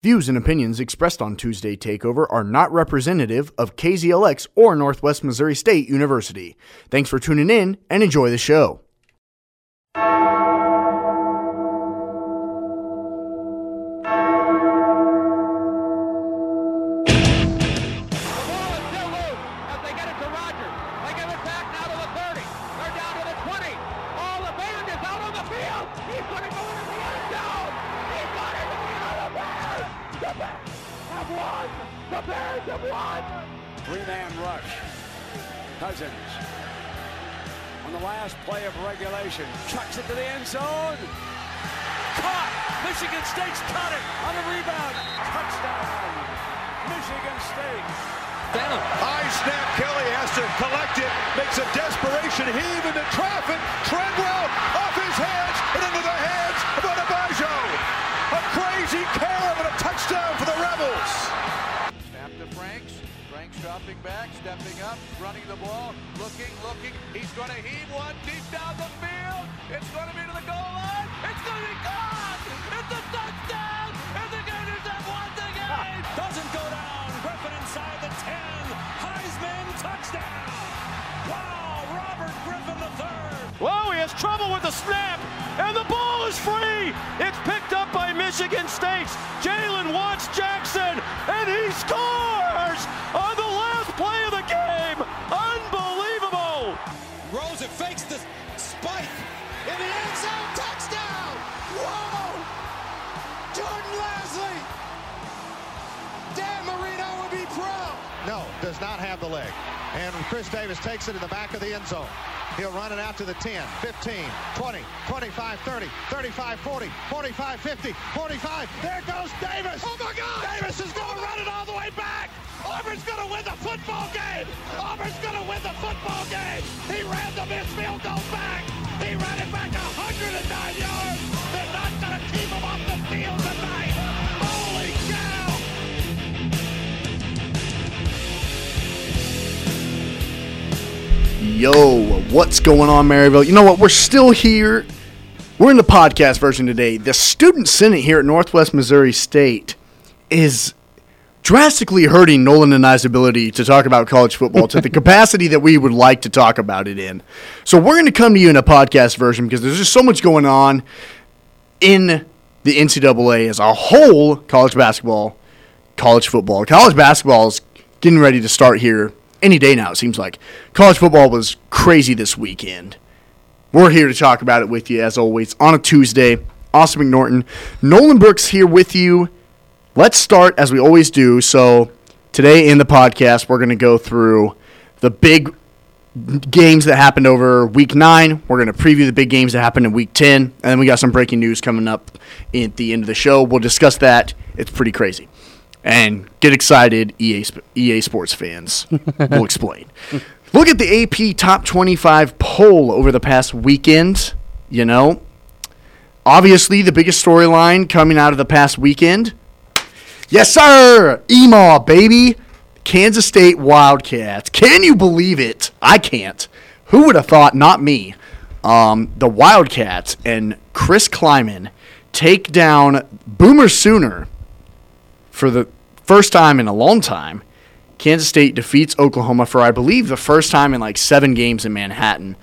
Views and opinions expressed on Tuesday Takeover are not representative of KZLX or Northwest Missouri State University. Thanks for tuning in and enjoy the show. Unbelievable. it fakes the spike in the end zone. Touchdown! Whoa! Jordan Leslie! Dan Marino would be proud. No, does not have the leg. And Chris Davis takes it in the back of the end zone. He'll run it out to the 10, 15, 20, 25, 30, 35, 40, 45, 50, 45. There goes Davis. Oh my God! Davis is going to run it all the way back. Auburn's going to win the football game. Auburn's going to win the football game. He ran the missed field goal back. He ran it back 109 yards. They're not going to keep him off the field tonight. Holy cow! Yo, what's going on, Maryville? You know what? We're still here. We're in the podcast version today. The Student Senate here at Northwest Missouri State is drastically hurting Nolan and I's ability to talk about college football to the capacity that we would like to talk about it in. So we're going to come to you in a podcast version because there's just so much going on in the NCAA as a whole, college basketball, college football. College basketball is getting ready to start here any day now, it seems like. College football was crazy this weekend. We're here to talk about it with you, as always, on a Tuesday. Austin McNorton. Nolan Brooks here with you. Let's start as we always do. So, today in the podcast, we're going to go through the big games that happened over week nine. We're going to preview the big games that happened in week 10. And then we got some breaking news coming up at the end of the show. We'll discuss that. It's pretty crazy. And get excited, EA, EA Sports fans. we'll explain. Look at the AP Top 25 poll over the past weekend. You know, obviously, the biggest storyline coming out of the past weekend. Yes, sir! EMAW, baby! Kansas State Wildcats. Can you believe it? I can't. Who would have thought? Not me. Um, the Wildcats and Chris Klieman take down Boomer Sooner for the first time in a long time. Kansas State defeats Oklahoma for, I believe, the first time in like seven games in Manhattan.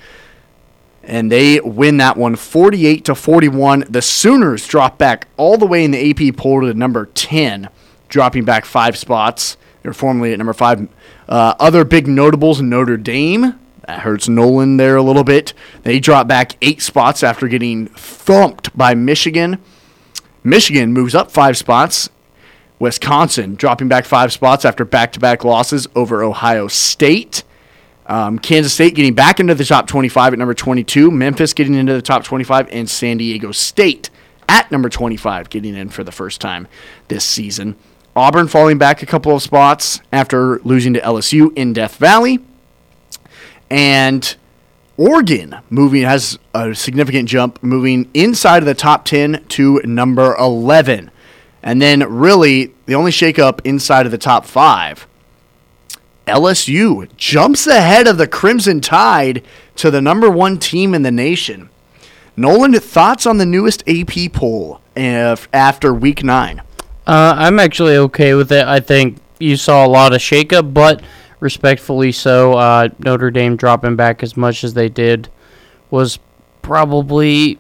And they win that one 48 to 41. The Sooners drop back all the way in the AP poll to number 10, dropping back five spots. They're formerly at number five. Uh, other big notables Notre Dame. That hurts Nolan there a little bit. They drop back eight spots after getting thumped by Michigan. Michigan moves up five spots. Wisconsin dropping back five spots after back to back losses over Ohio State. Um, Kansas State getting back into the top 25 at number 22. Memphis getting into the top 25. And San Diego State at number 25 getting in for the first time this season. Auburn falling back a couple of spots after losing to LSU in Death Valley. And Oregon moving has a significant jump, moving inside of the top 10 to number 11. And then, really, the only shakeup inside of the top five, LSU jumps ahead of the Crimson Tide to the number one team in the nation. Nolan, thoughts on the newest AP poll af- after week nine? Uh, I'm actually okay with it. I think you saw a lot of shakeup, but respectfully so. Uh, Notre Dame dropping back as much as they did was probably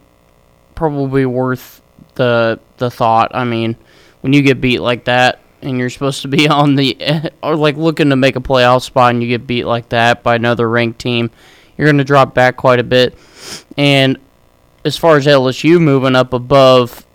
probably worth the the thought. I mean, when you get beat like that and you're supposed to be on the or like looking to make a playoff spot and you get beat like that by another ranked team, you're going to drop back quite a bit. And as far as LSU moving up above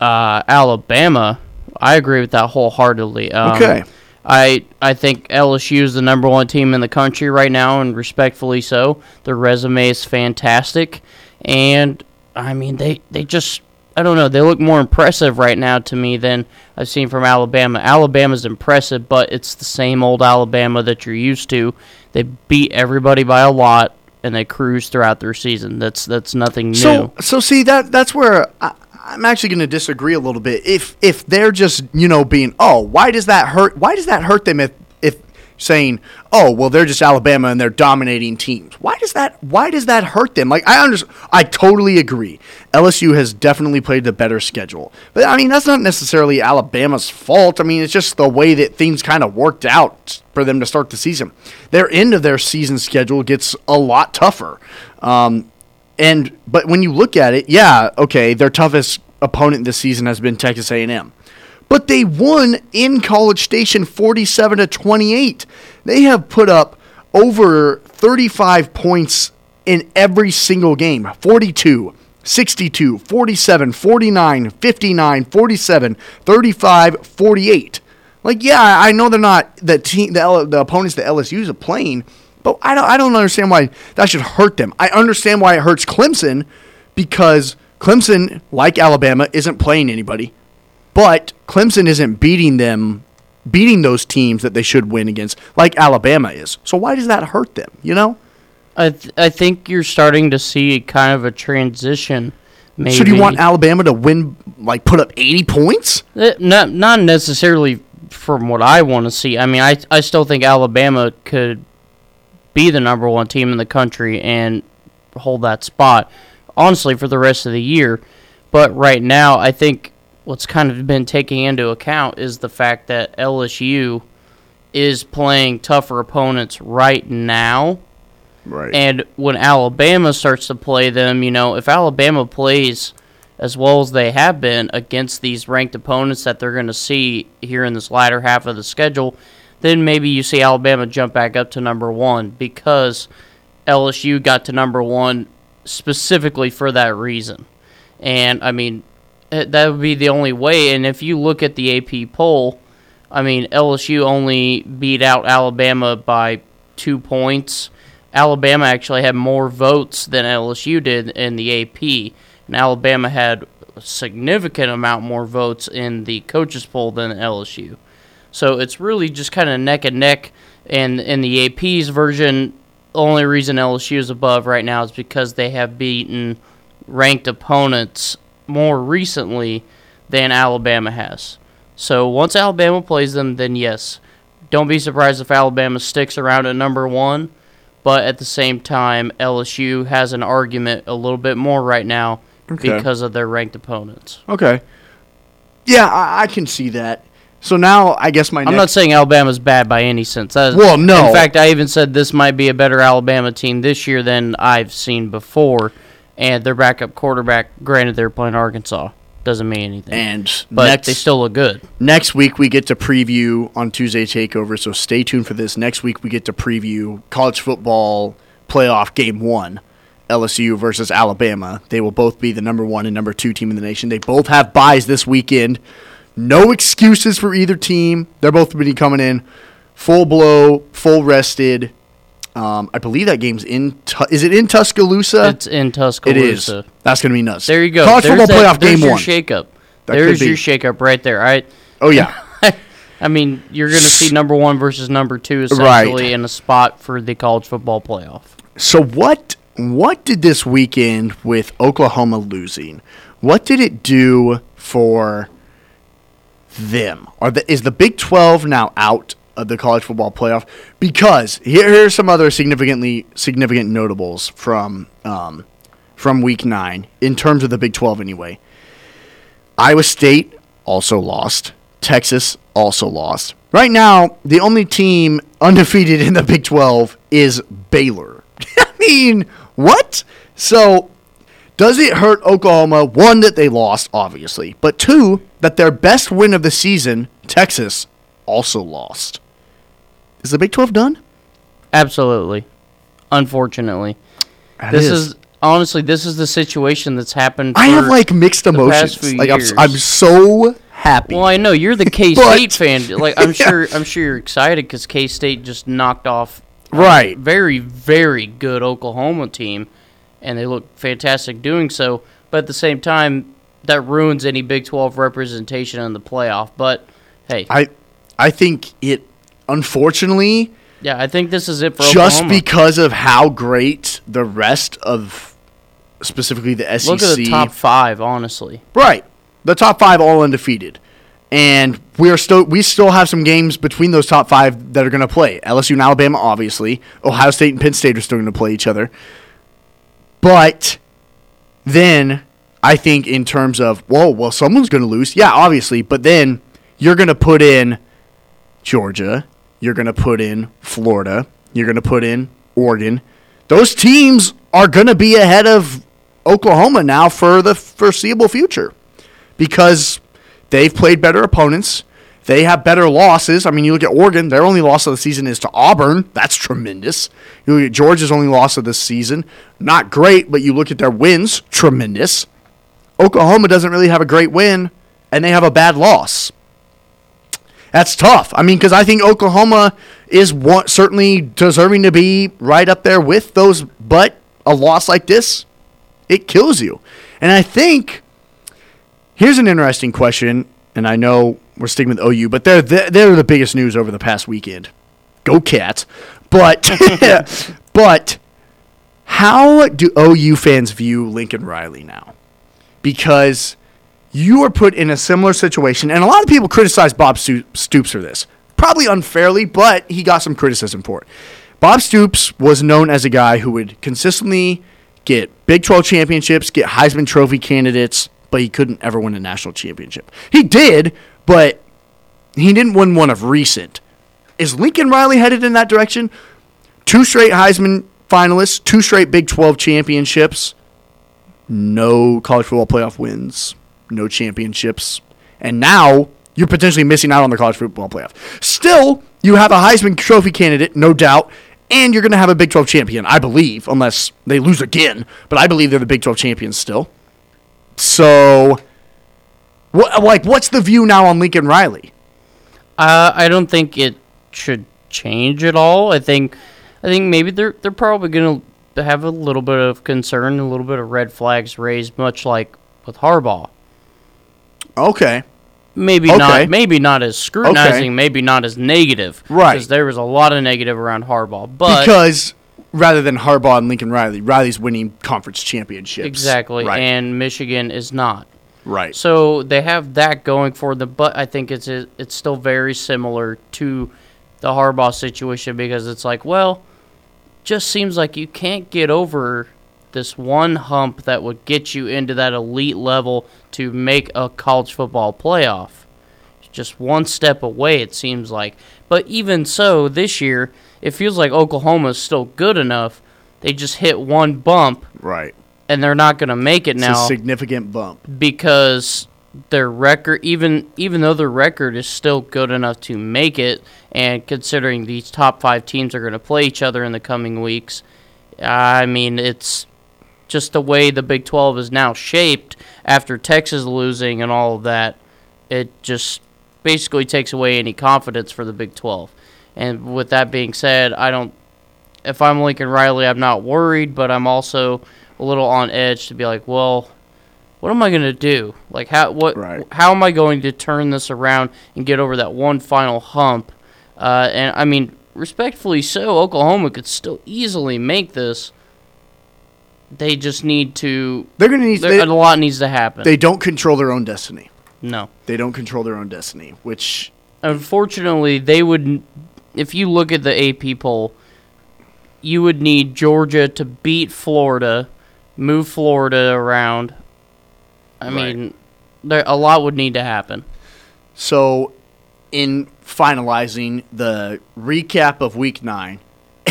uh, Alabama, I agree with that wholeheartedly. Um, Okay. I I think LSU is the number one team in the country right now, and respectfully so. Their resume is fantastic, and I mean they they just I don't know they look more impressive right now to me than I've seen from Alabama. Alabama's impressive, but it's the same old Alabama that you're used to. They beat everybody by a lot, and they cruise throughout their season. That's that's nothing new. So, so see that that's where I, I'm actually going to disagree a little bit. If if they're just you know being oh why does that hurt? Why does that hurt them if saying oh well they're just Alabama and they're dominating teams? Why does that why does that hurt them? Like I under, I totally agree. LSU has definitely played the better schedule, but I mean that's not necessarily Alabama's fault. I mean it's just the way that things kind of worked out for them to start the season. Their end of their season schedule gets a lot tougher. Um, and but when you look at it, yeah, okay, their toughest opponent this season has been Texas A&M. But they won in College Station 47 to 28. They have put up over 35 points in every single game. 42, 62, 47, 49, 59, 47, 35, 48. Like, yeah, I know they're not the team, the, L- the opponents the LSU's are playing, but I don't, I don't understand why that should hurt them. I understand why it hurts Clemson because Clemson, like Alabama, isn't playing anybody, but Clemson isn't beating them, beating those teams that they should win against, like Alabama is. So why does that hurt them? You know? I th- I think you're starting to see kind of a transition. Maybe. So do you want Alabama to win, like put up 80 points? Eh, Not not necessarily from what I want to see. I mean, I I still think Alabama could be the number one team in the country and hold that spot. Honestly, for the rest of the year, but right now, I think what's kind of been taking into account is the fact that LSU is playing tougher opponents right now. Right. And when Alabama starts to play them, you know, if Alabama plays as well as they have been against these ranked opponents that they're going to see here in this latter half of the schedule, then maybe you see Alabama jump back up to number one because LSU got to number one specifically for that reason. And I mean, Eh, that would be the only way. And if you look at the AP poll, I mean, LSU only beat out Alabama by two points. Alabama actually had more votes than LSU did in the AP, and Alabama had a significant amount more votes in the coaches poll than LSU. So it's really just kind of neck and neck. And in the AP's version, the only reason LSU is above right now is because they have beaten ranked opponents more recently than Alabama has. So once Alabama plays them, then yes, don't be surprised if Alabama sticks around at number one. But at the same time, LSU has an argument a little bit more right now Okay. because of their ranked opponents. Okay. Yeah, I, I can see that. So now I guess my I'm not saying Alabama's bad by any sense. Is- Well, no. In fact, I even said this might be a better Alabama team this year than I've seen before. And their backup quarterback, granted, they're playing Arkansas, doesn't mean anything. and but next they still look good. next week we get to preview on Tuesday Takeover. So stay tuned for this. Next week we get to preview college football playoff game one. LSU versus Alabama. They will both be the number one and number two team in the nation. They both have buys this weekend. No excuses for either team. They're both going to be coming in full blow, full rested. Um, I believe that game's in. Tu- is it in Tuscaloosa? It's in Tuscaloosa. is. That's going to be nuts. There you go. College There's football that- playoff game your one. shakeup. That There's your shakeup right there. I, oh yeah. I mean, you're going to see number one versus number two Right. essentially in a spot for the college football playoff. So what what did this weekend with Oklahoma losing? What did it do for them? Are the, is the Big 12 now out of the college football playoff? Because here, here's some other significantly significant notables from um, from week 9 in terms of the Big 12 anyway. Iowa State also lost. Texas also lost. Right now, the only team undefeated in the Big 12 is Baylor. I mean, what? So, does it hurt Oklahoma? One, that they lost, obviously, but two, that their best win of the season, Texas, also lost. Is the Big 12 done? Absolutely. Unfortunately. That this is. honestly this is the situation that's happened I have like mixed emotions. Like I'm. I'm so happy. Well, I know you're the K-State fan. Like I'm sure, I'm sure you're excited because K State just knocked off a Right. very, very good Oklahoma team, and they look fantastic doing so. But at the same time, that ruins any Big 12 representation in the playoff. But hey, I I think it unfortunately yeah, I think this is it for just Oklahoma. because of how great the rest of specifically the SEC Look at the top five, honestly. right. The top 5 all undefeated. And we are still we still have some games between those top 5 that are going to play LSU and Alabama obviously. Ohio State and Penn State are still going to play each other. But then I think in terms of whoa well someone's going to lose. Yeah obviously. But then you're going to put in Georgia, you're going to put in Florida, you're going to put in Oregon. Those teams are going to be ahead of Oklahoma now for the foreseeable future because they've played better opponents. They have better losses. I mean, you look at Oregon, their only loss of the season is to Auburn. That's tremendous. You look at Georgia's only loss of the season. Not great, but you look at their wins, tremendous. Oklahoma doesn't really have a great win, and they have a bad loss. That's tough. I mean, because I think Oklahoma is one, certainly deserving to be right up there with those, but a loss like this, it kills you. And I think here's an interesting question, and I know we're sticking with OU, but they're they're, they're the biggest news over the past weekend. Go Cats! But but how do OU fans view Lincoln Riley now? Because you are put in a similar situation, and a lot of people criticize Bob Stoops for this. Probably unfairly, but he got some criticism for it. Bob Stoops was known as a guy who would consistently get Big 12 championships, get Heisman Trophy candidates, but he couldn't ever win a national championship. He did, but he didn't win one of recent. Is Lincoln Riley headed in that direction? Two straight Heisman finalists, two straight Big 12 championships, no college football playoff wins, no championships, and now you're potentially missing out on the college football playoff. Still, you have a Heisman Trophy candidate, no doubt, and you're going to have a Big 12 champion, I believe, unless they lose again. But I believe they're the Big 12 champions still. So, what, like, what's the view now on Lincoln Riley? Uh, I don't think it should change at all. I think, I think maybe they're they're probably gonna have a little bit of concern, a little bit of red flags raised, much like with Harbaugh. Okay. Maybe Okay. not. Maybe not as scrutinizing. Maybe not as negative. Right. Because there was a lot of negative around Harbaugh. But because rather than Harbaugh and Lincoln Riley, Riley's winning conference championships. exactly, Right. and Michigan is not. right. So they have that going for them, but I think it's it's still very similar to the Harbaugh situation because it's like, well, just seems like you can't get over this one hump that would get you into that elite level to make a college football playoff. Just one step away, it seems like. But even so, this year, it feels like Oklahoma is still good enough. They just hit one bump, right. and they're not going to make it It's now a significant bump. because their record even even though their record is still good enough to make it and considering these top 5 teams are going to play each other in the coming weeks I mean it's just the way the Big 12 is now shaped after Texas losing and all of that it just basically takes away any confidence for the Big 12 and with that being said I don't if I'm Lincoln Riley I'm not worried but I'm also a little on edge to be like well what am I going to do? Like how what Right. how am I going to turn this around and get over that one final hump? Uh, and I mean, respectfully so, Oklahoma could still easily make this. They just need to. They're going to need. They, a lot needs to happen. they don't control their own destiny. no, They don't control their own destiny, which unfortunately, they would. If you look at the AP poll, you would need Georgia to beat Florida, move Florida around. I Right. mean, there a lot would need to happen. So, in finalizing the recap of Week Nine,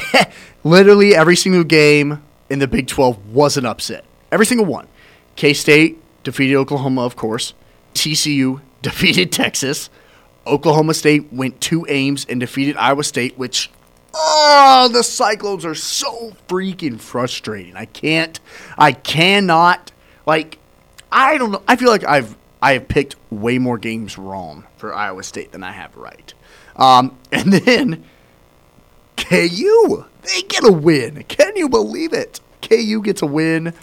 literally every single game in the Big 12 was an upset. Every single one. K State defeated Oklahoma, of course. TCU defeated Texas. Oklahoma State went to Ames and defeated Iowa State, which oh, the Cyclones are so freaking frustrating. I can't, I cannot, like, I don't know. I feel like I've I have picked way more games wrong for Iowa State than I have right. Um, and then KU, they get a win. Can you believe it? KU gets a win.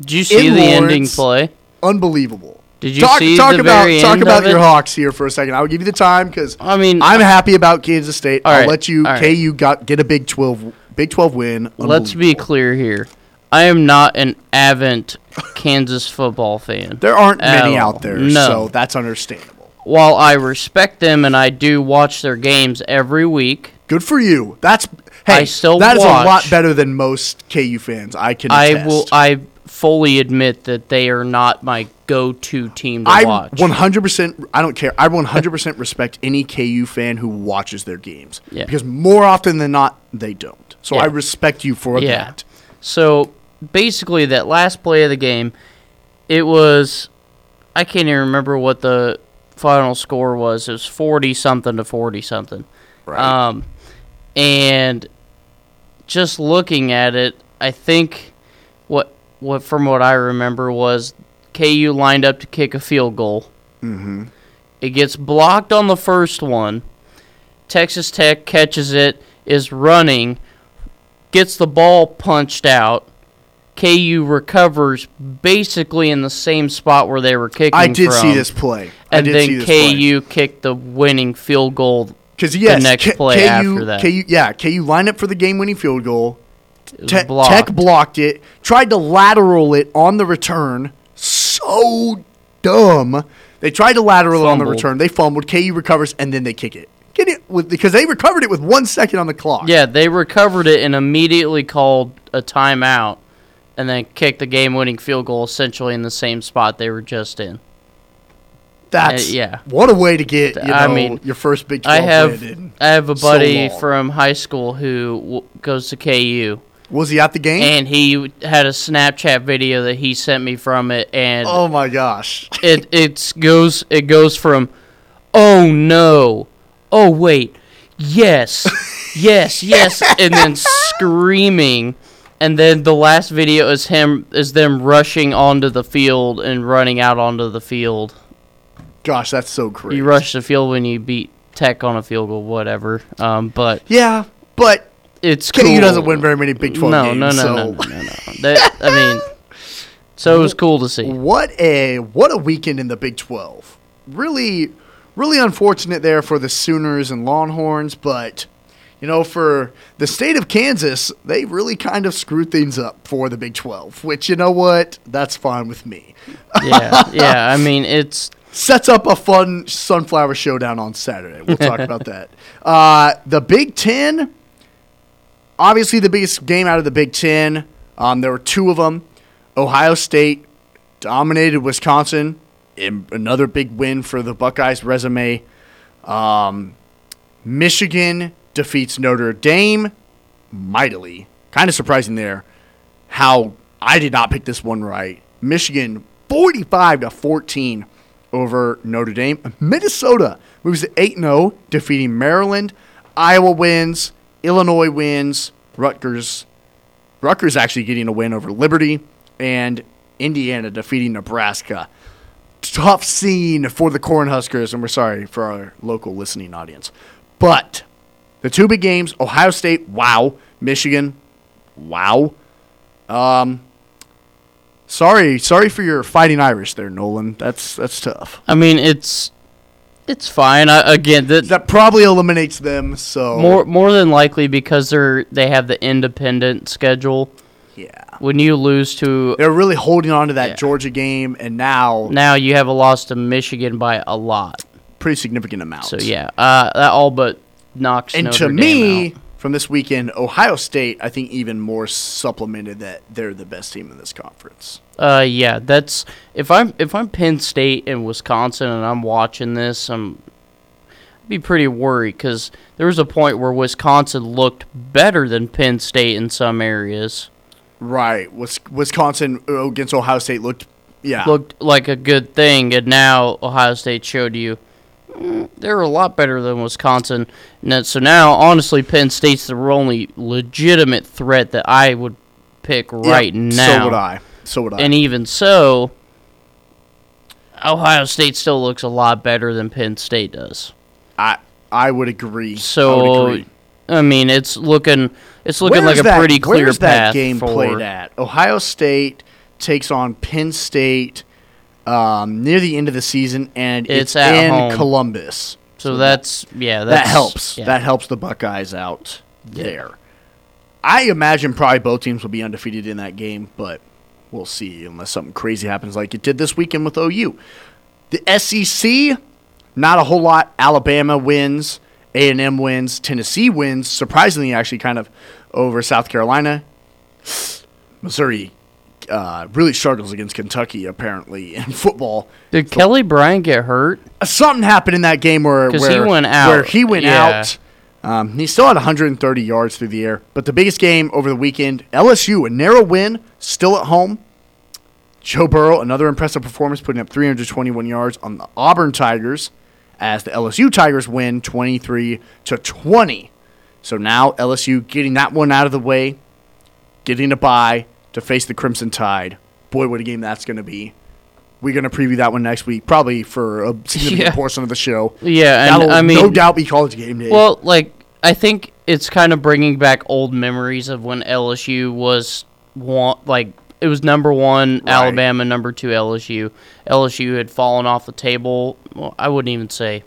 Did you see the ending play? Unbelievable. Did you talk, see talk the about very talk about your it? Hawks here for a second? I'll give you the time because I mean, I'm happy about Kansas State. I'll right, let you right. KU got get a Big Twelve Big Twelve win. let's be clear here. I am not an avid Kansas football fan. There aren't many all. out there, No. so that's understandable. While I respect them and I do watch their games every week, Good for you. That's hey, I still that is a lot better than most KU fans. I can. I attest. will. I fully admit that they are not my go-to team to I watch. 100%. I don't care. I 100% respect any KU fan who watches their games Yeah. because more often than not they don't. So Yeah. I respect you for Yeah. that. So basically, that last play of the game, it was. I can't even remember what the final score was. It was forty something to forty something. Right. Um, and just looking at it, I think what what from what I remember was KU lined up to kick a field goal. Mm-hmm. It gets blocked on the first one. Texas Tech catches it, is running, gets the ball punched out. KU recovers basically in the same spot where they were kicking I did see this play. I And did then see this play. KU kicked the winning field goal. Because yes, next K- play KU, after that. KU, yeah, KU lined up for the game-winning field goal. Te- blocked. Tech blocked it. Tried to lateral it on the return. So dumb. They tried to lateral it on the return. They fumbled. KU recovers and then they kick it. Get it with because they recovered it with one second on the clock. Yeah, they recovered it and immediately called a timeout and then kicked the game winning field goal essentially in the same spot they were just in. That's Uh, yeah. What a way to get you know I mean, your first Big I have I have a buddy long. from high school who w- goes to KU Was he at the game? and he had a Snapchat video that he sent me from it and oh my gosh! it it goes it goes from oh no oh wait yes yes yes and then screaming and then the last video is him is them rushing onto the field and running out onto the field Gosh, that's so crazy. you rush the field when you beat tech on a field goal whatever um but Yeah, but it's KU cool. doesn't win very many Big Twelve no, games. no no so. no no no no that i mean so it was cool to see What a what a weekend in the Big Twelve. Really, really unfortunate there for the Sooners and Longhorns, but you know, for the state of Kansas, they really kind of screwed things up for the Big Twelve. Which you know what, that's fine with me. yeah yeah i mean it's Sets up a fun sunflower showdown on Saturday. We'll talk about that. Uh, the Big Ten, obviously the biggest game out of the Big Ten. Um, there were two of them. Ohio State dominated Wisconsin. in another big win for the Buckeyes' resume. Um, Michigan defeats Notre Dame mightily. Kind of surprising there how I did not pick this one right. Michigan 45 to 14 over Notre Dame. Minnesota moves to 8 0, defeating Maryland. Iowa wins. Illinois wins. Rutgers Rutgers actually getting a win over Liberty, and Indiana defeating Nebraska. Tough scene for the Cornhuskers, and we're sorry for our local listening audience. But the two big games Ohio State, wow. Michigan, wow. Um, sorry, sorry for your fighting Irish there, Nolan. That's that's tough. I mean, it's it's fine. I, again, that That probably eliminates them. So more more than likely because they're they have the independent schedule. yeah, When you lose to they're really holding on to that Yeah. Georgia game, and now now, you have a loss to Michigan by a lot. pretty significant amount. So yeah, uh, that all but knocks. And Notre to Dame me, out. From this weekend, Ohio State, I think, even more supplemented that they're the best team in this conference. Uh, yeah, that's if I'm if I'm Penn State and Wisconsin and I'm watching this, I'm I'd be pretty worried because there was a point where Wisconsin looked better than Penn State in some areas. Right. Wis- Wisconsin uh, against Ohio State looked, yeah. Looked like a good thing, and now Ohio State showed you they're a lot better than Wisconsin. And so now, honestly, Penn State's the only legitimate threat that I would pick right now. So would I. So would I. And even so, Ohio State still looks a lot better than Penn State does. I I would agree. I would So, agree. I mean, it's looking it's looking Where's like a that- pretty clear path that game for played at? Ohio State takes on Penn State um, near the end of the season, and it's, It's in home. Columbus. So that's yeah, that's, that helps. yeah. That helps the Buckeyes out there. I imagine probably both teams will be undefeated in that game, but we'll see unless something crazy happens like it did this weekend with OU. The SEC, not a whole lot. Alabama wins, A and M wins, Tennessee wins. Surprisingly, actually, kind of over South Carolina. Missouri uh, really struggles against Kentucky apparently in football. Did Kelly Bryant get hurt? Something happened in that game where where he went out. Where he went Yeah. out. Um, he still had 130 yards through the air, but the biggest game over the weekend, LSU, a narrow win, still at home. Joe Burrow, another impressive performance, putting up 321 yards on the Auburn Tigers, as the LSU Tigers win 23 to 20. So now LSU getting that one out of the way, getting a bye to face the Crimson Tide. Boy, what a game that's going to be. We're going to preview that one next week, probably for a significant Yeah. portion of the show. Yeah, That'll I mean, no doubt be college game day. Well, like I think it's kind of bringing back old memories of when LSU was one, like it was number one Alabama, number two LSU. LSU had fallen off the table. Well, I wouldn't even say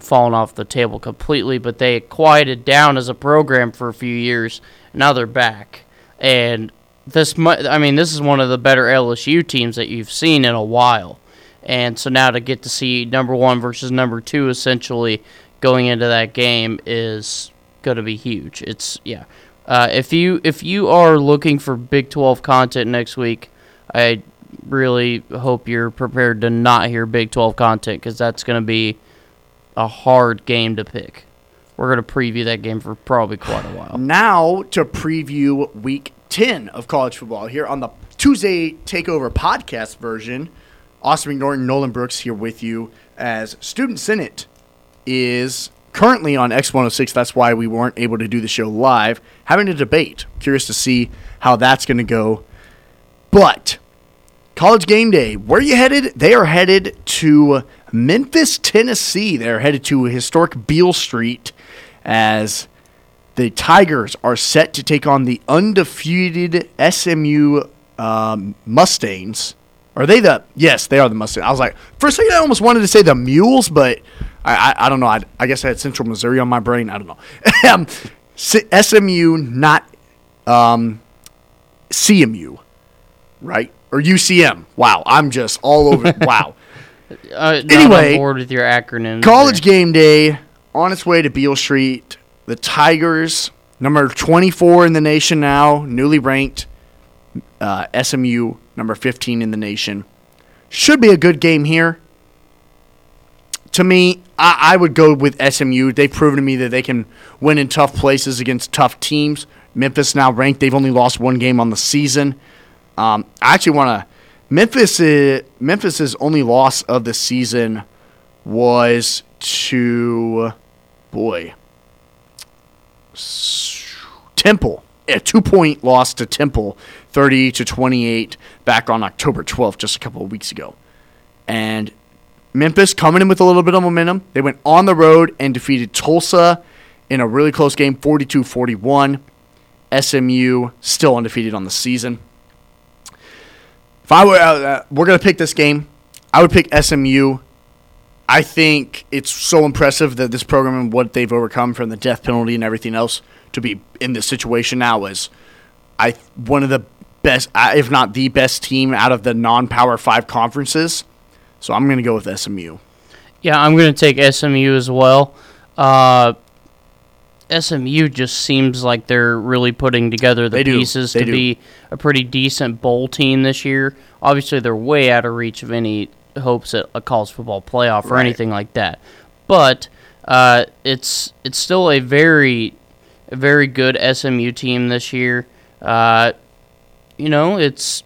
fallen off the table completely, but they quieted down as a program for a few years. Now they're back, and this, mu- I mean, this is one of the better LSU teams that you've seen in a while. And so now to get to see number one versus number two essentially going into that game is going to be huge. It's yeah. Uh, if you if you are looking for Big Twelve content next week, I really hope you're prepared to not hear Big Twelve content because that's going to be a hard game to pick. We're going to preview that game for probably quite a while. now to preview week 10 of college football here on the Tuesday Takeover podcast version. Austin Norton, Nolan Brooks here with you as Student Senate is currently on X106. That's why we weren't able to do the show live, having a debate. Curious to see how that's going to go. But College game day. Where are you headed? They are headed to Memphis, Tennessee. They're headed to historic Beale Street as the Tigers are set to take on the undefeated SMU um, Mustangs. Are they the? Yes, they are the Mustangs. I was like, for a second, I almost wanted to say the Mules, but I, I, I don't know. I, I guess I had Central Missouri on my brain. I don't know. um, SMU, not um, CMU, right? Or UCM. Wow, I'm just all over. wow. Uh, Anyway, board with your acronyms. College there. game day on its way to Beale Street. The Tigers, number 24 in the nation now, newly ranked. Uh, SMU, number 15 in the nation. Should be a good game here. To me, I, I would go with SMU. They've proven to me that they can win in tough places against tough teams. Memphis now ranked. They've only lost one game on the season. Um, I actually want to. Memphis. Memphis's only loss of the season was to boy Temple. A two point loss to Temple, thirty to twenty eight, back on October twelfth, just a couple of weeks ago. And Memphis coming in with a little bit of momentum. They went on the road and defeated Tulsa in a really close game, 42-41. SMU still undefeated on the season. If I were, uh, uh, we're gonna pick this game. I would pick SMU. I think it's so impressive that this program and what they've overcome from the death penalty and everything else to be in this situation now is, I one of the best, if not the best team out of the non-power five conferences. So I'm gonna go with SMU. Yeah, I'm going to take SMU as well. Uh, SMU just seems like they're really putting together the They pieces to do. be a pretty decent bowl team this year. Obviously, they're way out of reach of any hopes at a college football playoff or Right. anything like that. But uh, it's it's still a very a very good SMU team this year. Uh, you know, it's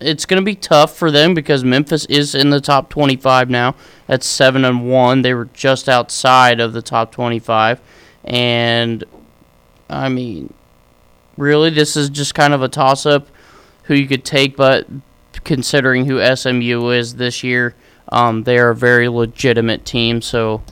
it's going to be tough for them because Memphis is in the top 25 now. at 7 and 1. They were just outside of the top 25. And I mean, really this is just kind of a toss up who you could take but considering who SMU is this year, um, they are a very legitimate team. So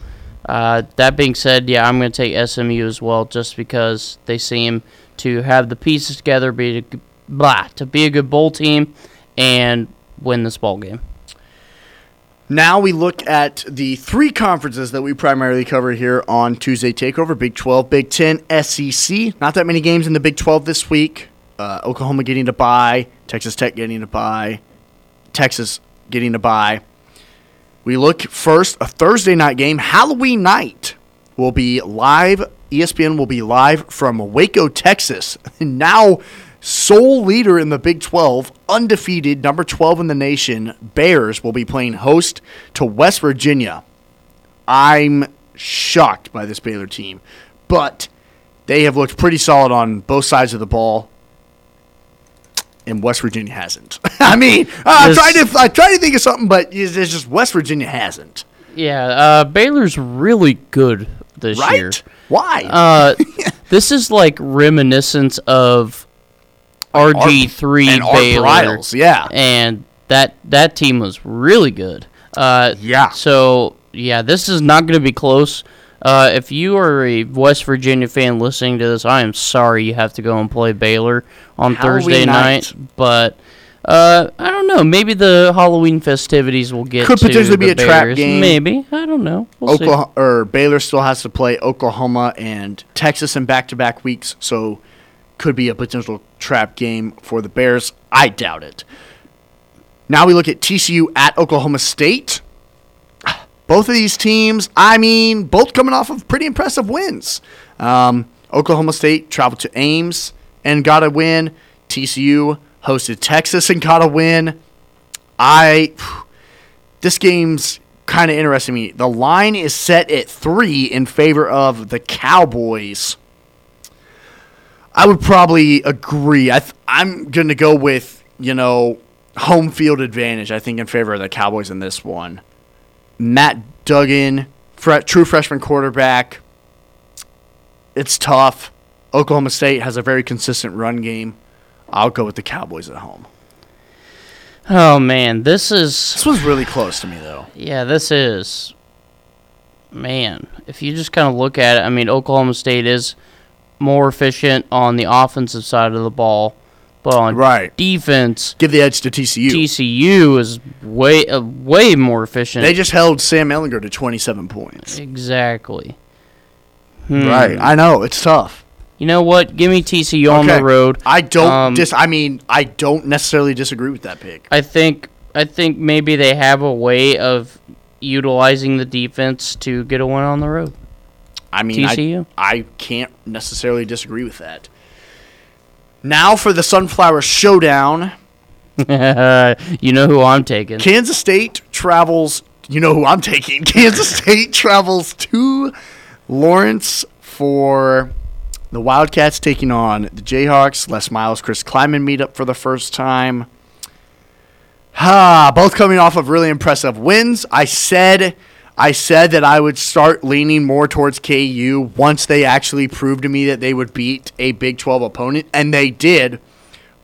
uh, that being said, yeah, I'm going to take SMU as well, just because they seem to have the pieces together, be g- blah, to be a good bowl team and win this ball game. Now we look at the three conferences that we primarily cover here on Tuesday Takeover Big 12, Big 10, SEC. Not that many games in the Big 12 this week. Uh, Oklahoma getting to bye, Texas Tech getting to bye, Texas getting to bye. We look first, a Thursday night game, Halloween night will be live. ESPN will be live from Waco, Texas. now, sole leader in the Big 12, undefeated, number 12 in the nation, Bears will be playing host to West Virginia. I'm shocked by this Baylor team, but they have looked pretty solid on both sides of the ball. And West Virginia hasn't. I mean, I'm trying to I'm trying to think of something, but it's it's just West Virginia hasn't. Yeah, uh, Baylor's really good this Right? year. Why? Uh, this is like reminiscence of RG three Baylor, Briles, yeah. and that that team was really good. Uh, Yeah. So yeah, this is not going to be close. Uh, if you are a West Virginia fan listening to this, I am sorry you have to go and play Baylor on Halloween Thursday night. night. But uh, I don't know. Maybe the Halloween festivities will get Could to potentially the be a trap game. Maybe I don't know. We'll see. Oklahoma or Baylor still has to play Oklahoma and Texas in back-to-back weeks, so could be a potential trap game for the Bears. I doubt it. Now we look at TCU at Oklahoma State. Both of these teams, I mean, both coming off of pretty impressive wins. Um, Oklahoma State traveled to Ames and got a win. TCU hosted Texas and got a win. I this game's kind of interesting me. The line is set at three in favor of the Cowboys. I would probably agree. I th- I'm going to go with you know home field advantage. I think in favor of the Cowboys in this one. Max Duggan, fre- true freshman quarterback. It's tough. Oklahoma State has a very consistent run game. I'll go with the Cowboys at home. Oh man, this is This was really close to me though. Yeah, this is. Man, if you just kind of look at it, I mean, Oklahoma State is more efficient on the offensive side of the ball, but on Right. defense, Give the edge to TCU. TCU is way uh, way more efficient. They just held Sam Ehlinger to 27 points. exactly. Hmm. Right. I know it's tough. You know what? Give me TCU on the road. I don't Um, dis. I mean, I don't necessarily disagree with that pick. I think I think maybe they have a way of utilizing the defense to get a win on the road. I mean, TCU? I, I can't necessarily disagree with that. Now for the Sunflower Showdown. you know who I'm taking. Kansas State travels. You know who I'm taking. Kansas State travels to Lawrence for the Wildcats taking on the Jayhawks. Les Miles, Chris Klieman meet up for the first time. Ha! Both coming off of really impressive wins. I said, I said that I would start leaning more towards KU once they actually proved to me that they would beat a Big 12 opponent, and they did.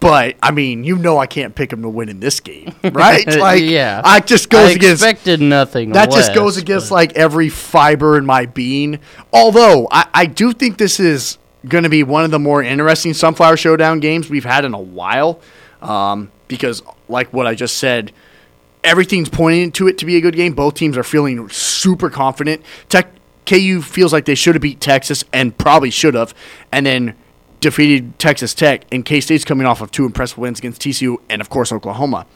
But I mean, you know, I can't pick them to win in this game, right? Like, yeah, I just goes I against expected nothing. that just goes against but- like every fiber in my being. Although I, I do think this is going to be one of the more interesting Sunflower Showdown games we've had in a while, um, because like what I just said, everything's pointing to it to be a good game. Both teams are feeling super confident. Tech, KU feels like they should have beat Texas and probably should have, and then defeated Texas Tech. And K State's coming off of two impressive wins against TCU and of course Oklahoma.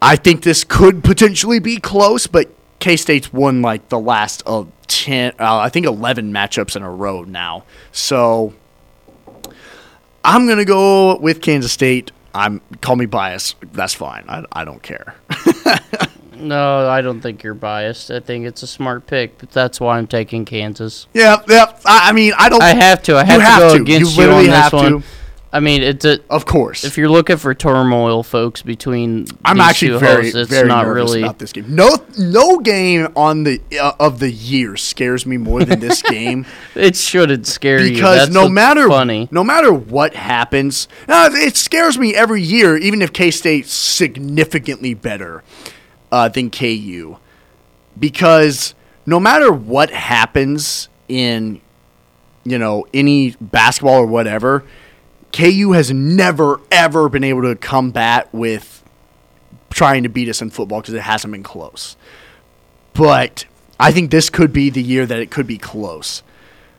I think this could potentially be close, but K State's won like the last uh, ten, uh, I think eleven matchups in a row now. So I'm gonna go with Kansas State. I'm call me biased. That's fine. I, I don't care. No, I don't think you're biased. I think it's a smart pick, but that's why I'm taking Kansas. yeah, yeah. I, I mean, I don't. I have to. I have, You have to go to. against You you, on this have one. to. I mean, it's a. of course. If you're looking for turmoil, folks, between I'm these actually two very, hosts, it's very not nervous really. about this game. No, no game on the uh, of the year scares me more than this game. It shouldn't scare you. because no matter funny. no matter what happens, no, it scares me every year, even if K State's significantly better uh, than KU, because no matter what happens in you know any basketball or whatever, KU has never ever been able to combat with trying to beat us in football because it hasn't been close. But I think this could be the year that it could be close.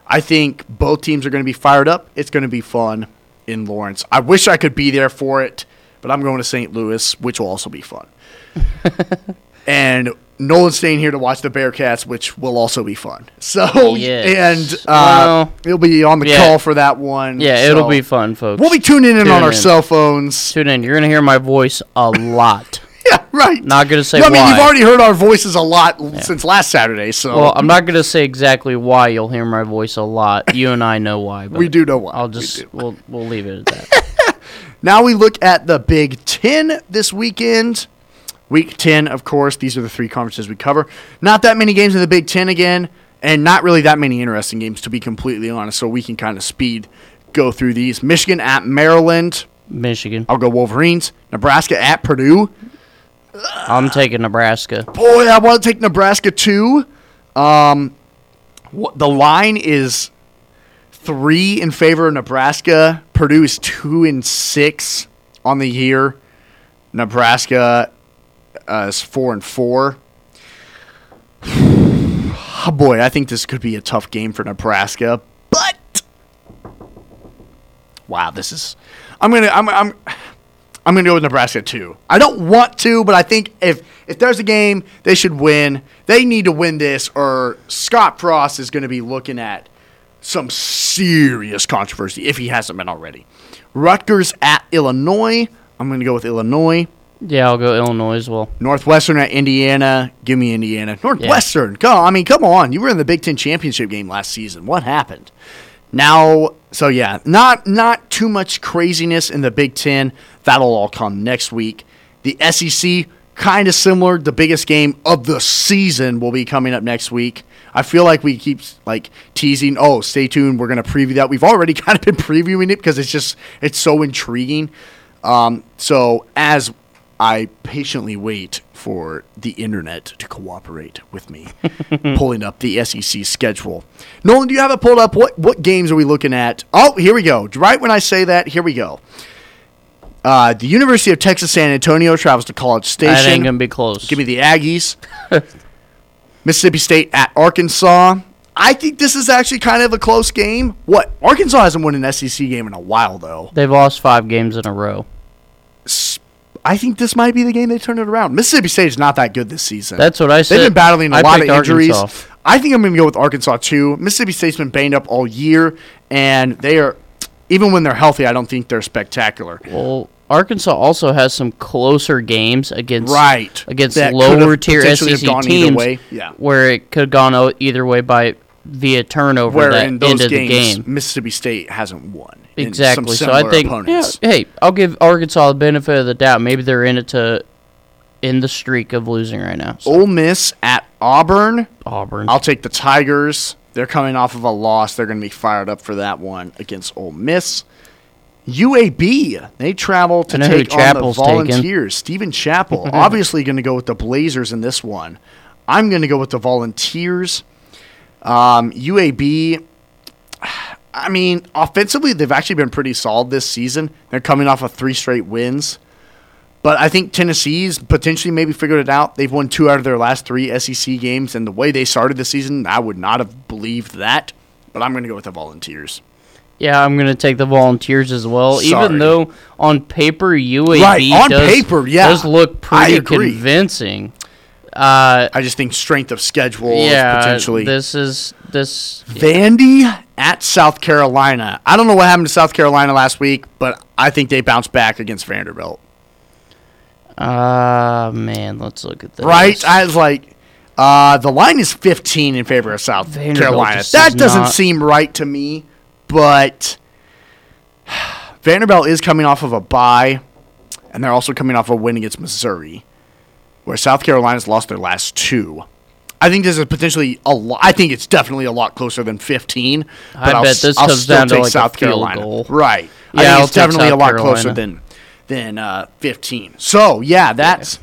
I think both teams are going to be fired up. It's going to be fun in Lawrence. I wish I could be there for it, but I'm going to St. Louis, which will also be fun. and Nolan's staying here to watch the Bearcats, which will also be fun. So, Yes. and uh, Well, he'll be on the yeah. call for that one. Yeah, so it'll be fun, folks. We'll be tuning in Tune on our in. cell phones. Tune in. You're gonna hear my voice a lot. Yeah, right. Not gonna say No, I mean, why. you've already heard our voices a lot since last Saturday, so well, I'm not gonna say exactly why you'll hear my voice a lot. You and I know why. But we do know why. I'll just do. we'll we'll leave it at that. Now we look at the Big Ten this weekend. Week 10, of course, these are the three conferences we cover. Not that many games in the Big Ten again, and not really that many interesting games, to be completely honest, so we can kind of speed go through these. Michigan at Maryland. Michigan. I'll go Wolverines. Nebraska at Purdue. I'm taking Nebraska. Boy, I want to take Nebraska too. Um, wh- the line is three in favor of Nebraska. Purdue is two and six on the year. Nebraska uh, four and four. Oh boy, I think this could be a tough game for Nebraska, but wow, this is. I'm gonna. I'm. I'm. I'm gonna go with Nebraska too. I don't want to, but I think if if there's a game they should win, they need to win this, or Scott Frost is gonna be looking at some serious controversy if he hasn't been already. Rutgers at Illinois. I'm gonna go with Illinois. Yeah, I'll go Illinois as well. Northwestern at Indiana. Give me Indiana. Northwestern. Go. I mean, come on. You were in the Big Ten championship game last season. What happened? Now, so yeah, not not too much craziness in the Big Ten. That'll all come next week. The SEC kind of similar. The biggest game of the season will be coming up next week. I feel like we keep like teasing. Oh, stay tuned. We're gonna preview that. We've already kind of been previewing it because it's just it's so intriguing. Um, so as I patiently wait for the internet to cooperate with me, pulling up the SEC schedule. Nolan, do you have it pulled up? What what games are we looking at? Oh, here we go. Right when I say that, here we go. Uh, the University of Texas San Antonio travels to College Station. That ain't gonna be close. Give me the Aggies. Mississippi State at Arkansas. I think this is actually kind of a close game. What? Arkansas hasn't won an SEC game in a while, though. They've lost five games in a row. I think this might be the game they turn it around. Mississippi State is not that good this season. That's what I said. They've been battling a I lot of injuries. Arkansas. I think I'm going to go with Arkansas too. Mississippi State's been banged up all year, and they are, even when they're healthy, I don't think they're spectacular. Well, Arkansas also has some closer games against Right. against That lower tier SEC teams, way. Yeah. where it could have gone either way by via turnover Where that in those ended games, the game. Mississippi State hasn't won. Exactly. So I think, yeah, hey, I'll give Arkansas the benefit of the doubt. Maybe they're in it to in the streak of losing right now. So, Ole Miss at Auburn. Auburn. I'll take the Tigers. They're coming off of a loss. They're going to be fired up for that one against Ole Miss. UAB, they travel to I know who take on the. Volunteers. Stephen Chappell, obviously going to go with the Blazers in this one. I'm going to go with the Volunteers. Um, UAB, I mean, offensively, they've actually been pretty solid this season. They're coming off of three straight wins. But I think Tennessee's potentially maybe figured it out. They've won two out of their last three SEC games, and the way they started the season, I would not have believed that. But I'm going to go with the Volunteers. yeah, I'm going to take the Volunteers as well. Sorry. Even though on paper UAB Right, on does, paper, yeah. does look pretty convincing. Uh, I just think strength of schedule yeah, potentially. this is this. Vandy at South Carolina. I don't know what happened to South Carolina last week, but I think they bounced back against Vanderbilt. Ah, man, let's look at this. Right? I was like, uh, the line is 15 in favor of South Vanderbilt Carolina. That doesn't not- seem right to me, but Vanderbilt is coming off of a bye, and they're also coming off a win against Missouri, where South Carolina's lost their last two. I think this is potentially a lot. I think it's definitely a lot closer than 15. But I I'll, bet this I'll comes still down to, like, South Carolina. goal. Right. Yeah, I think I'll it's take definitely a South lot closer than than uh, 15. So yeah, that's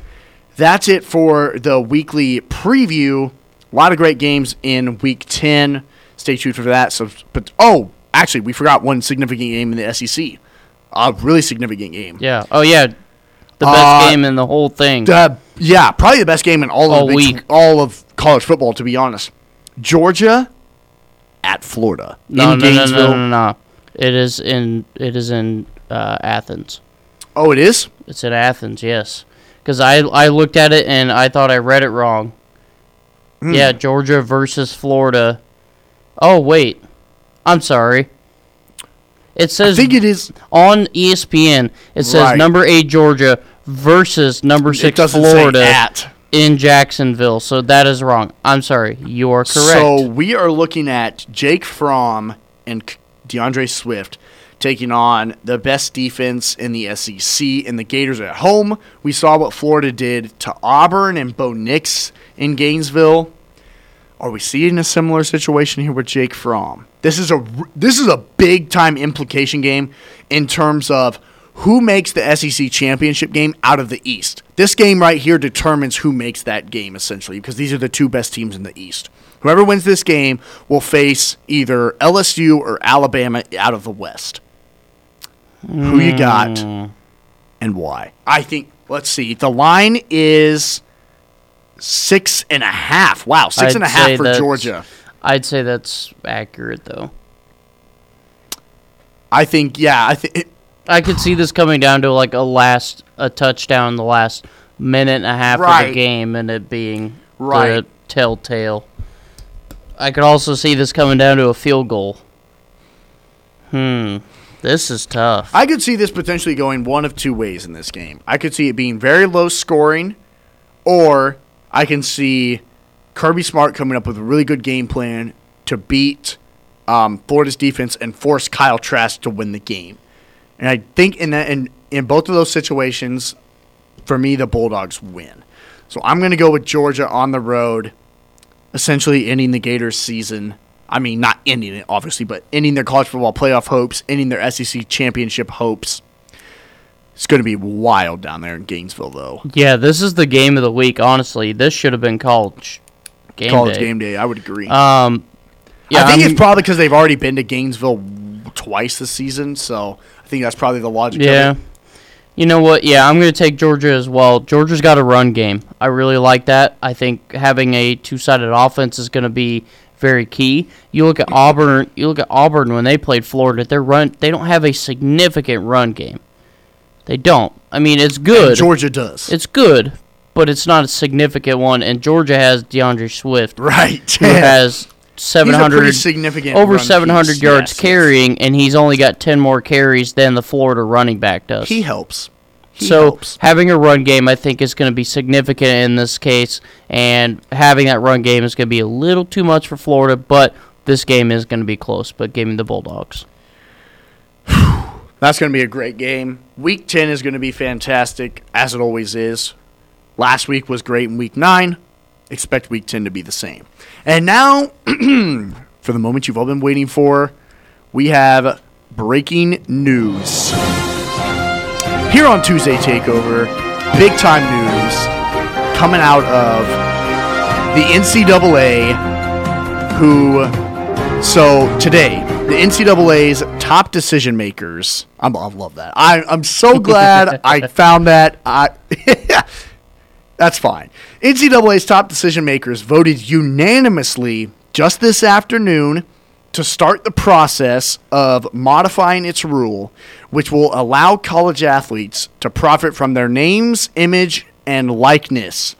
that's it for the weekly preview. A lot of great games in Week 10. Stay tuned for that. So, but oh, actually, we forgot one significant game in the SEC. A really significant game. Yeah. Oh yeah, the best Uh, game in the whole thing. Uh, yeah, probably the best game in all of All the week. all of college football. To be honest, Georgia at Florida no, in no, no, Gainesville. no, no, no. It is in it is in uh, Athens. Oh, it is. It's at Athens, yes. Because I I looked at it and I thought I read it wrong. Hmm. Yeah, Georgia versus Florida. Oh wait, I'm sorry. It says I think it is. on ESPN. It says Right. number eight Georgia versus number It six doesn't Florida say at. in Jacksonville. So that is wrong. I'm sorry. You are correct. So we are looking at Jake Fromm and K- DeAndre Swift taking on the best defense in the SEC and the Gators at home. We saw what Florida did to Auburn and Bo Nix in Gainesville. Are we seeing a similar situation here with Jake Fromm? This is a this is a big time implication game in terms of who makes the SEC championship game out of the East. This game right here determines who makes that game essentially because these are the two best teams in the East. Whoever wins this game will face either LSU or Alabama out of the West. Who you got hmm. and why? I think. Let's see. The line is six and a half. Wow, six I'd and a half for Georgia. I'd say that's accurate though. I think. Yeah, I think. I could see this coming down to like a last a touchdown the last minute and a half of the game and it being Right. the telltale. I could also see this coming down to a field goal. Hmm. This is tough. I could see this potentially going one of two ways in this game. I could see it being very low scoring, or I can see Kirby Smart coming up with a really good game plan to beat um, Florida's defense and force Kyle Trask to win the game. And I think in that in, in both of those situations, for me, the Bulldogs win. So I'm going to go with Georgia on the road, essentially ending the Gators season. I mean, not ending it, obviously, but ending their college football playoff hopes, ending their SEC championship hopes. It's going to be wild down there in Gainesville, though. yeah, this is the game of the week. Honestly, this should have been college game college day. game day, I would agree. Um, yeah, I think I'm- it's probably because they've already been to Gainesville twice this season, so I think that's probably the logic. Yeah. You know what? Yeah, I'm going to take Georgia as well. Georgia's got a run game. I really like that. I think having a two-sided offense is going to be very key. You look at Auburn, you look at Auburn when they played Florida, their run they don't have a significant run game. They don't. I mean, it's good. And Georgia does. It's good, but it's not a significant one and Georgia has DeAndre Swift right. who has 700 significant over 700 yards Yes, yes. carrying and he's only got 10 more carries than the Florida running back does. He helps. He so helps. having a run game, I think, is going to be significant in this case, and having that run game is going to be a little too much for Florida. But this game is going to be close. But give me the Bulldogs. That's going to be a great game. Week 10 is going to be fantastic, as it always is. Last week was great in week 9. Expect week 10 to be the same. And now, for the moment you've all been waiting for, we have breaking news. Here on Tuesday Takeover, big time news coming out of the NCAA, who so today, the NCAA's top decision makers. I'm, I love that. I, I'm so glad I found that. I, that's fine. NCAA's top decision makers voted unanimously just this afternoon to start the process of modifying its rule, which will allow college athletes to profit from their names, image, and likeness.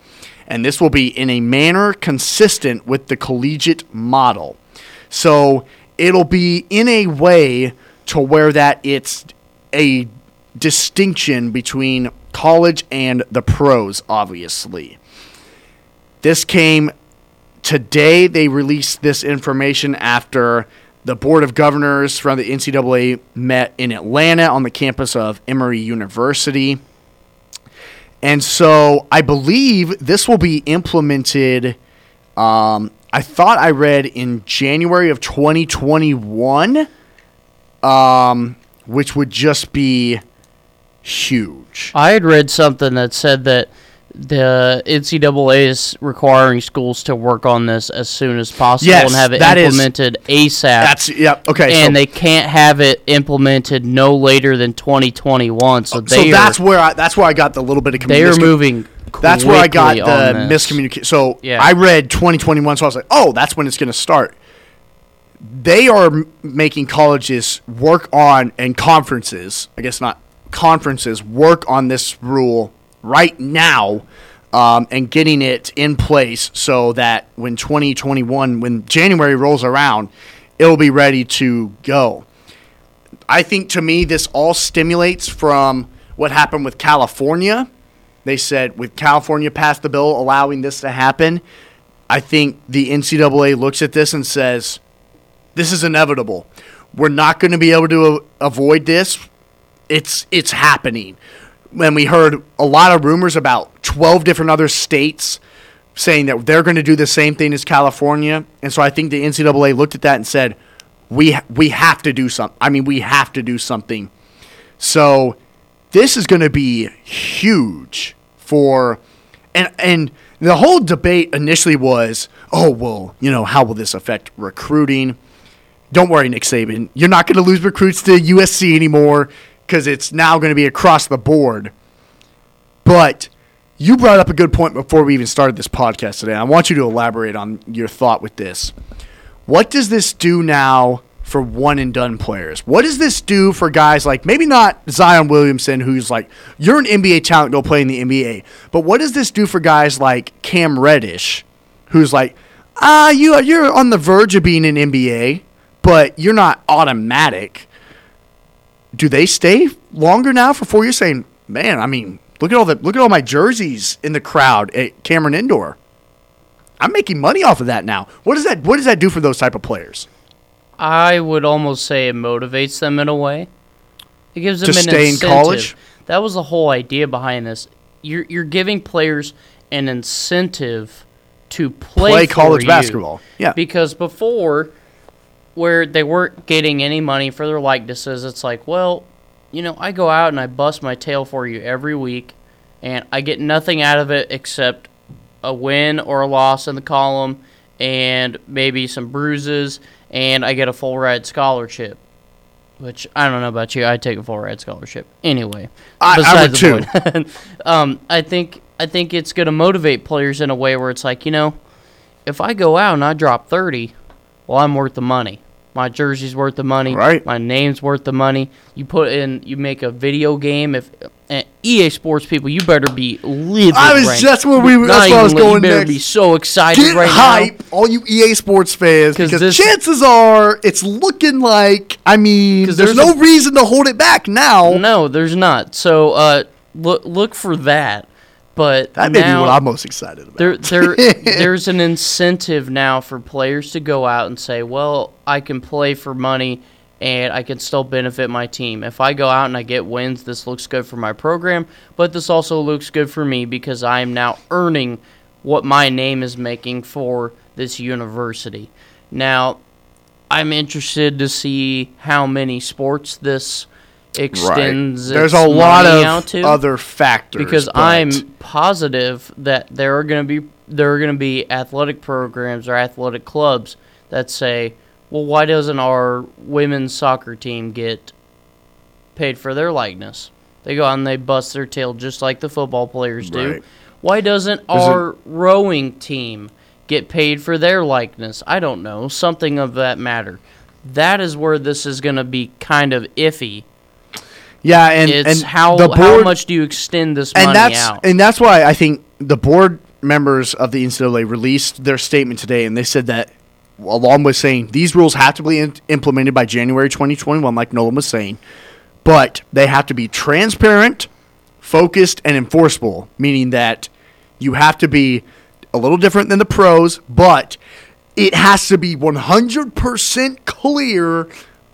and this will be in a manner consistent with the collegiate model. So it'll be in a way to where that it's a distinction between college and the pros, obviously. This came today. They released this information after the Board of Governors from the NCAA met in Atlanta on the campus of Emory University. And so I believe this will be implemented. Um, I thought I read in January of 2021, um, which would just be huge. I had read something that said that the NCAA is requiring schools to work on this as soon as possible Yes, and have it that is- implemented ASAP. That's yeah okay. and so, they can't have it implemented no later than 2021. So so they that's where I that's where I got the little bit of they are moving. That's where I got the miscommunication. So Yeah. I read 2021, so I was like, oh, that's when it's going to start. They are m- making colleges work on and conferences. I guess not conferences work on this rule right now. Um, and getting it in place so that when 2021, when January rolls around, it'll be ready to go. I think to me, this all stimulates from what happened with California. They said with California passed the bill allowing this to happen. I think the NCAA looks at this and says, this is inevitable. We're not going to be able to avoid this. It's it's happening. When we heard a lot of rumors about 12 different other states saying that they're going to do the same thing as California, and so I think the NCAA looked at that and said, "We we have to do something. I mean, we have to do something." So this is going to be huge for and and the whole debate initially was, "Oh, well, you know, how will this affect recruiting?" Don't worry, Nick Saban. You're not going to lose recruits to USC anymore because it's now going to be across the board. But you brought up a good point before we even started this podcast today. I want you to elaborate on your thought with this. What does this do now for one and done players? What does this do for guys like maybe not Zion Williamson, who's like, you're an NBA talent, go play in the NBA. But what does this do for guys like Cam Reddish, who's like, ah, you you're on the verge of being an NBA, but you're not automatic. Do they stay longer now for four years? Saying, man, I mean, look at all the look at all my jerseys in the crowd at Cameron Indoor. I'm making money off of that now. What does that What does that do for those type of players? I would almost say it motivates them in a way. It gives them To an stay in college? That was the whole idea behind this. You're you're giving players an incentive to play, Play college you. basketball. Yeah. Because before, where they weren't getting any money for their likenesses, it's like, well, you know, I go out and I bust my tail for you every week, and I get nothing out of it except a win or a loss in the column, and maybe some bruises, and I get a full ride scholarship. Which I don't know about you, I'd take a full ride scholarship anyway. I- I would the too. point. um, I think I think it's going to motivate players in a way where it's like, you know, if I go out and I drop 30, well, I'm worth the money. My jersey's worth the money. Right. My name's worth the money. You put in, you make a video game. If EA Sports people, you better be livid. I was right? just where we were- Not that's where I was li- going You better next. be so excited Get right hype, now. all you EA Sports fans, 'Cause because this- chances are it's looking like. I mean, there's, there's no a- reason to hold it back now. No, there's not. So uh, look look for that. But that may be what I'm most excited about. there there there's an incentive now for players to go out and say, "Well, I can play for money and I can still benefit my team. If I go out and I get wins, this looks good for my program, but this also looks good for me because I am now earning what my name is making for this university." Now, I'm interested to see how many sports this extends There's its a lot of other factors because I'm positive that there are going to be there are going to be athletic programs or athletic clubs that say, "Well, why doesn't our women's soccer team get paid for their likeness?" They go out and they bust their tail just like the football players do. Right. Why doesn't There's a- our rowing team get paid for their likeness? I don't know, something of that matter. That is where this is going to be kind of iffy. Yeah, and It's and how the how much do you extend this money and that's out? and that's why I think the board members of the NCAA released their statement today, and they said that, along with saying these rules have to be in- implemented by January 2021, like Nolan was saying, but they have to be transparent, focused, and enforceable, meaning that you have to be a little different than the pros, but it has to be 100% clear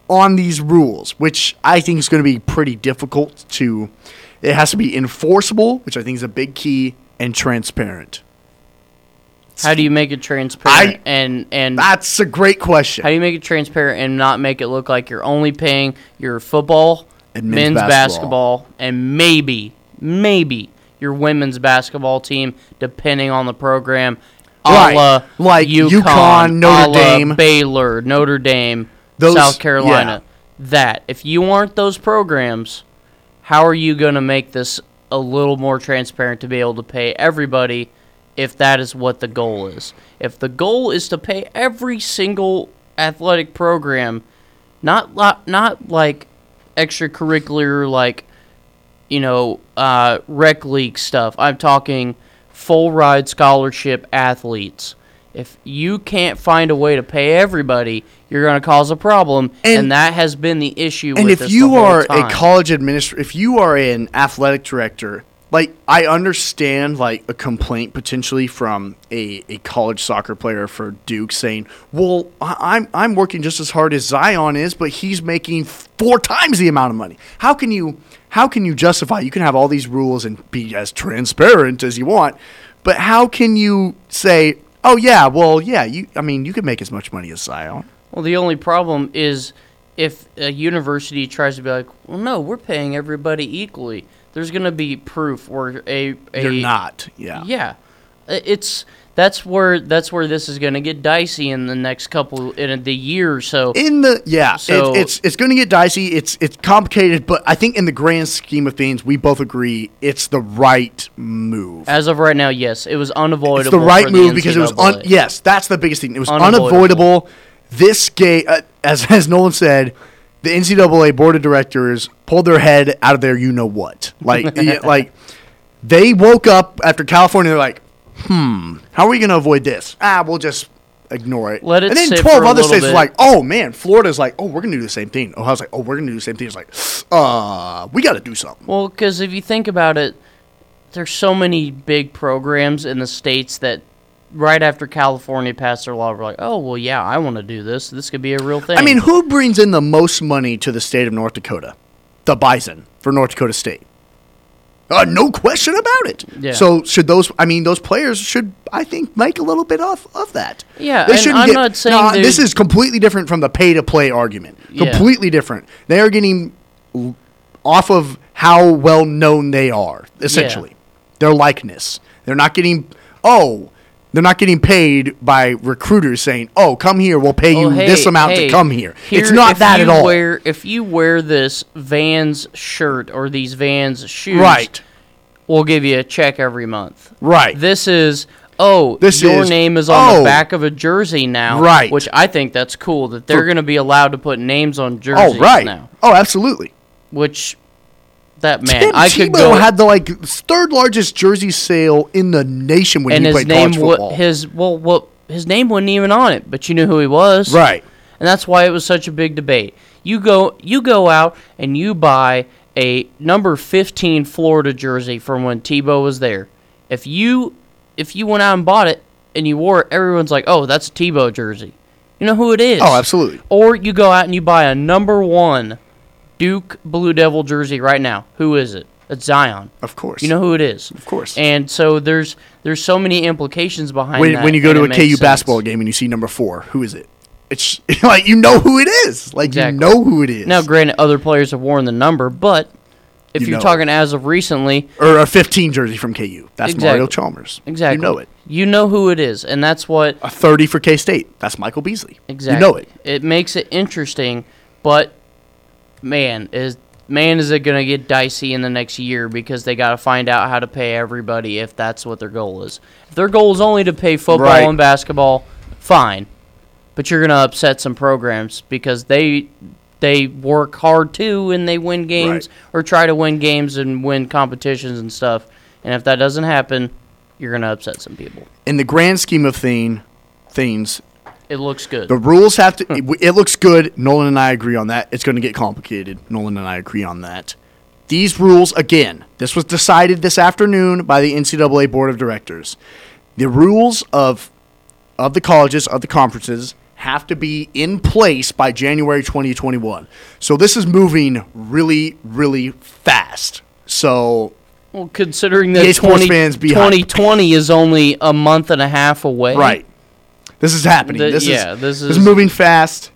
on these rules, which I think is going to be pretty difficult to. It has to be enforceable, which I think is a big key, and transparent. How do you make it transparent I- and and That's a great question. how do you make it transparent and not make it look like you're only paying your football, And men's men's, basketball. basketball. and maybe maybe your women's basketball team, depending on the program. Right. Like UConn, UConn, Notre Dame. Baylor, Notre Dame, Those- South Carolina. That if you aren't those programs, how are you going to make this a little more transparent to be able to pay everybody if that is what the goal is? If the goal is to pay every single athletic program, not not like extracurricular like you know uh, rec league stuff. I'm talking full ride scholarship athletes. If you can't find a way to pay everybody, you're going to cause a problem, and, And- that has been the issue. and if you are a college administrator, if you are an athletic director, like I understand like a complaint potentially from a, a college soccer player for Duke saying, "Well, I- I'm I'm working just as hard as Zion is, but he's making four times the amount of money." How can you how can you justify? You can have all these rules and be as transparent as you want, but how can you say, "Oh yeah, well yeah, you I mean you can make as much money as Zion." Well, the only problem is if a university tries to be like, well, no, we're paying everybody equally. There's going to be proof or a, a You're not. Yeah. Yeah, it's that's where that's where this is going to get dicey in the next couple in the year or so. in the yeah, So- it, it's it's going to get dicey. It's it's complicated, but I think in the grand scheme of things, we both agree it's the right move. As of right now, yes, it was unavoidable. It's the right move because it was un- yes, that's the biggest thing. It was Unavoidable. unavoidable. This game, uh, as as Nolan said, the NCAA board of directors pulled their head out of their you know what. Like like they woke up after California. They're like, hmm, how are we going to avoid this? Ah, we'll just ignore it. Let it and then sit twelve for a other little states bit. like, oh man, Florida's like, oh, we're going to do the same thing. Ohio's like, oh, we're going to do the same thing. It's like, uh, we got to do something. Well, because if you think about it, there's so many big programs in the states that right after California passed their law, we're like, oh well, yeah, I want to do this. This could be a real thing. I mean, who brings in the most money to the state of North Dakota? The Bison for North Dakota State. Uh, no question about it. Yeah. So should those? I mean, those players should, I think, make a little bit off of that. Yeah, they shouldn't I'm get. not saying Nah, this is completely different from the pay to play argument. Yeah. Completely different. They are getting off of how well known they are. Essentially, their likeness. They're not getting. Oh. They're not getting paid by recruiters saying, "Oh, come here, we'll pay oh, you Oh, hey, this amount hey, to come here." it's not that at all. Wear, if you wear this Vans shirt or these Vans shoes, Right. we'll give you a check every month. Right. This is oh, This your is, name is on oh. the back of a jersey now, Right. Which I think that's cool that they're going to be allowed to put names on jerseys oh, right. now. Oh, absolutely. Which that man, Tim I could Tebow go had the like third largest jersey sale in the nation when and he his played name college football. his well, well, his name wasn't even on it, but you knew who he was, right. and that's why it was such a big debate. You go, you go out and you buy a number fifteen Florida jersey from when Tebow was there. If you if you went out and bought it and you wore it, everyone's like, "Oh, that's a Tebow jersey." You know who it is. Oh, absolutely. Or you go out and you buy a number one Duke Blue Devil jersey right now. Who is it? It's Zion. Of course. You know who it is. Of course. And so there's there's so many implications behind when that. when you go to a KU sense. basketball game and you see number four, who is it? It's like you know who it is. Like Exactly. you know who it is. Now, granted, other players have worn the number, but if You are know talking as of recently, or a 15 jersey from KU. That's Exactly. Mario Chalmers. exactly, You know it. You know who it is, and that's what A 30 for K State. That's Michael Beasley. exactly. You know it. It makes it interesting, but man, is man is it going to get dicey in the next year because they got to find out how to pay everybody if that's what their goal is. If their goal is only to pay football Right. and basketball, fine, but you're going to upset some programs because they they work hard too and they win games Right. or try to win games and win competitions and stuff. And if that doesn't happen, you're going to upset some people. In the grand scheme of thing, things, It looks good. the rules have to. it, it looks good. Nolan and I agree on that. It's going to get complicated. Nolan and I agree on that. These rules, again, this was decided this afternoon by the NCAA Board of Directors. The rules of of the colleges of the conferences have to be in place by January 2021. So this is moving really, really fast. So well, considering that Sports 20, fans 2020 is only a month and a half away. Right. This is happening. The- this yeah, is this is is- moving fast.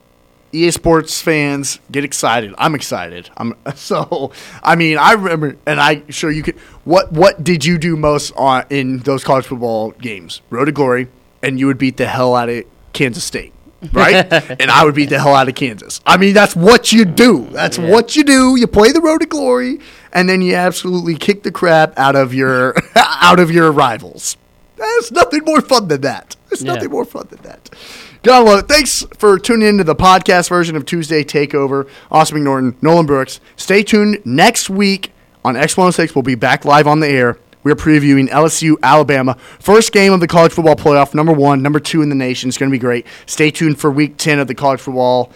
EA Sports fans get excited. I'm excited. I'm so. I mean, I remember, and I sure you could. What What did you do most on in those college football games? Road to Glory, and you would beat the hell out of Kansas State, right? and I would beat the hell out of Kansas. I mean, that's what you do. That's what you do. You play the Road to Glory, and then you absolutely kick the crap out of your out of your rivals. There's nothing more fun than that. There's Yeah. nothing more fun than that. It. Thanks for tuning into the podcast version of Tuesday Takeover. Austin McNorton, Nolan Brooks. Stay tuned next week on X106. We'll be back live on the air. We're previewing LSU, Alabama. First game of the college football playoff, number one, number two in the nation. It's going to be great. Stay tuned for week 10 of the college football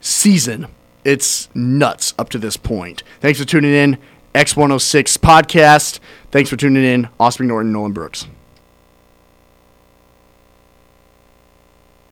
season. It's nuts up to this point. Thanks for tuning in. X106 podcast. Thanks for tuning in. Austin Norton, Nolan Brooks.